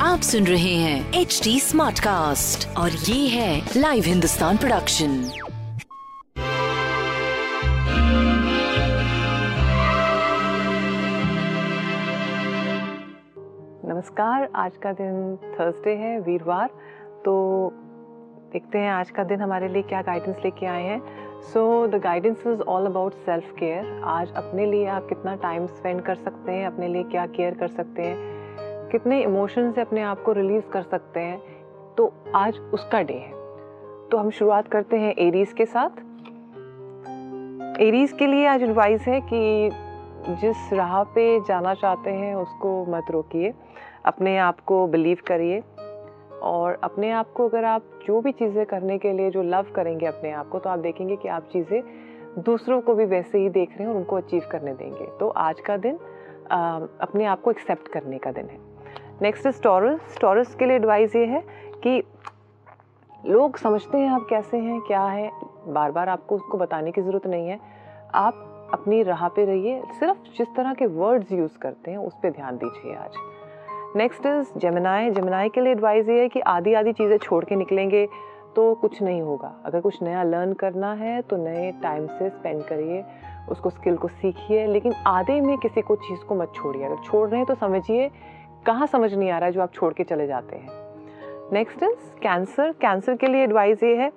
आप सुन रहे हैं एच डी स्मार्ट कास्ट और ये है लाइव हिंदुस्तान प्रोडक्शन नमस्कार आज का दिन थर्सडे है वीरवार। तो देखते हैं आज का दिन हमारे लिए क्या गाइडेंस लेके आए हैं। So the guidance is all about self care आज अपने लिए आप कितना टाइम स्पेंड कर सकते हैं, अपने लिए क्या केयर कर सकते हैं, कितने इमोशन से अपने आप को रिलीज़ कर सकते हैं। तो आज उसका डे है। तो हम शुरुआत करते हैं एरीज के साथ। एरीज के लिए आज एडवाइस है कि जिस राह पे जाना चाहते हैं, उसको मत रोकिए। अपने आप को बिलीव करिए। और अपने आप को अगर आप जो भी चीज़ें करने के लिए जो लव करेंगे अपने आप को तो आप देखेंगे कि आप चीज़ें दूसरों को भी वैसे ही देख रहे हैं और उनको अचीव करने देंगे। तो आज का दिन आ, अपने आप को एक्सेप्ट करने का दिन है। नेक्स्ट इज़ टॉरस टॉरस के लिए एडवाइस ये है कि लोग समझते हैं आप कैसे हैं क्या है। बार बार आपको उसको बताने की ज़रूरत नहीं है। आप अपनी राह पे रहिए। सिर्फ़ जिस तरह के वर्ड्स यूज़ करते हैं उस पर ध्यान दीजिए आज। नेक्स्ट इज़ जमनाए जमनाए के लिए एडवाइस ये है कि आधी आधी चीज़ें छोड़ के निकलेंगे तो कुछ नहीं होगा। अगर कुछ नया लर्न करना है तो नए टाइम से स्पेंड करिए, उसको स्किल को सीखिए, लेकिन आधे में किसी को चीज़ को मत छोड़िए। अगर छोड़ रहे हैं तो समझिए कहाँ समझ नहीं आ रहा है जो आप छोड़ के चले जाते हैं। नेक्स्ट इज़ कैंसर कैंसर के लिए एडवाइस ये है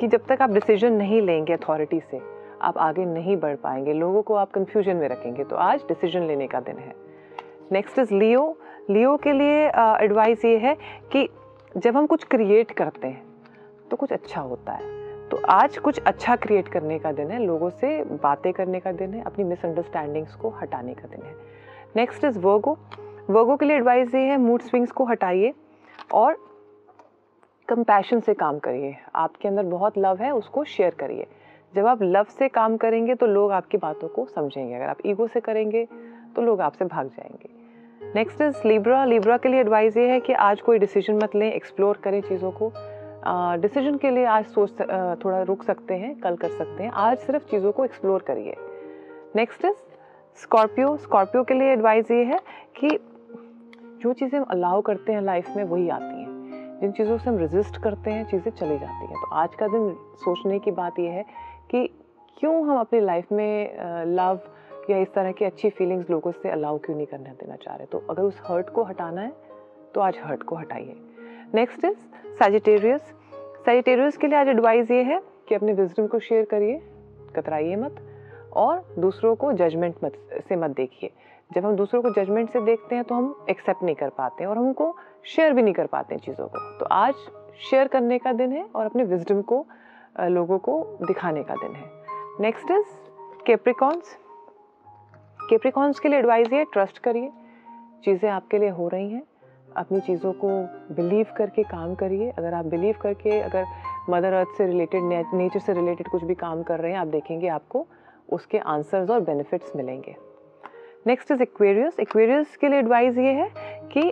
कि जब तक आप डिसीज़न नहीं लेंगे अथॉरिटी से, आप आगे नहीं बढ़ पाएँगे। लोगों को आप कंफ्यूजन में रखेंगे। तो आज डिसीज़न लेने का दिन है। नेक्स्ट इज़ लियो लियो के लिए एडवाइस ये है कि जब हम कुछ क्रिएट करते हैं तो कुछ अच्छा होता है। तो आज कुछ अच्छा क्रिएट करने का दिन है, लोगों से बातें करने का दिन है, अपनी मिसअंडरस्टैंडिंग्स को हटाने का दिन है। नेक्स्ट इज़ वर्गो वर्गो के लिए एडवाइस ये है मूड स्विंग्स को हटाइए और कंपैशन से काम करिए। आपके अंदर बहुत लव है, उसको शेयर करिए। जब आप लव से काम करेंगे तो लोग आपकी बातों को समझेंगे। अगर आप ईगो से करेंगे तो लोग आपसे भाग जाएँगे। नेक्स्ट इज़ लिब्रा लिब्रा के लिए एडवाइस ये है कि आज कोई डिसीज़न मत लें एक्सप्लोर करें चीज़ों को। डिसीज़न के लिए आज सोच थोड़ा रुक सकते हैं, कल कर सकते हैं। आज सिर्फ़ चीज़ों को एक्सप्लोर करिए। नेक्स्ट इज़ स्कॉर्पियो स्कॉर्पियो के लिए एडवाइस ये है कि जो चीज़ें हम अलाउ करते हैं लाइफ में, वही आती हैं। जिन चीज़ों से हम रेजिस्ट करते हैं, चीज़ें चली जाती हैं। तो आज का दिन सोचने की बात यह है कि क्यों हम अपनी लाइफ में लव या इस तरह की अच्छी फीलिंग्स लोगों से अलाउ क्यों नहीं करने देना चाह रहे? तो अगर उस हर्ट को हटाना है तो आज हर्ट को हटाइए। नेक्स्ट इज़ सजिटेरियस सजिटेरियस के लिए आज एडवाइस ये है कि अपने विजडम को शेयर करिए कतराइए मत और दूसरों को जजमेंट मत से मत देखिए। जब हम दूसरों को जजमेंट से देखते हैं तो हम एक्सेप्ट नहीं कर पाते हैं और हमको शेयर भी नहीं कर पाते हैं चीज़ों को। तो आज शेयर करने का दिन है और अपने विजडम को लोगों को दिखाने का दिन है। नेक्स्ट इज़ केप्रिकॉन्स केप्रिकॉन्स के लिए एडवाइस ये ट्रस्ट करिए। चीज़ें आपके लिए हो रही हैं। अपनी चीज़ों को बिलीव करके काम करिए। अगर आप बिलीव करके, अगर मदर अर्थ से रिलेटेड नेचर से रिलेटेड कुछ भी काम कर रहे हैं, आप देखेंगे आपको उसके आंसर्स और बेनिफिट्स मिलेंगे। नेक्स्ट इज़ एक्वेरियस एक्वेरियस के लिए एडवाइस ये है कि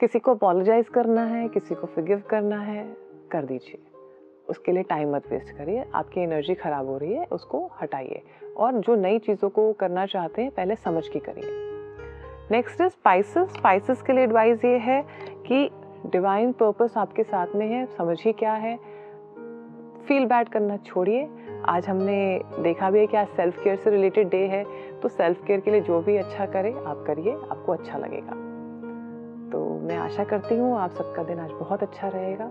किसी को अपोलोजाइज करना है, किसी को फिगिव करना है, कर दीजिए। उसके लिए टाइम मत वेस्ट करिए, आपकी एनर्जी ख़राब हो रही है, उसको हटाइए। और जो नई चीज़ों को करना चाहते हैं, पहले समझ के करिए। नेक्स्ट इज़ स्पाइसेस स्पाइसेस के लिए एडवाइस ये है कि डिवाइन पर्पस आपके साथ में है, समझिए क्या है। फील बैड करना छोड़िए। आज हमने देखा भी है कि आज सेल्फ केयर से रिलेटेड डे है तो सेल्फ केयर के लिए जो भी अच्छा करे, आप करिए, आपको अच्छा लगेगा। तो मैं आशा करती हूँ आप सबका दिन आज बहुत अच्छा रहेगा।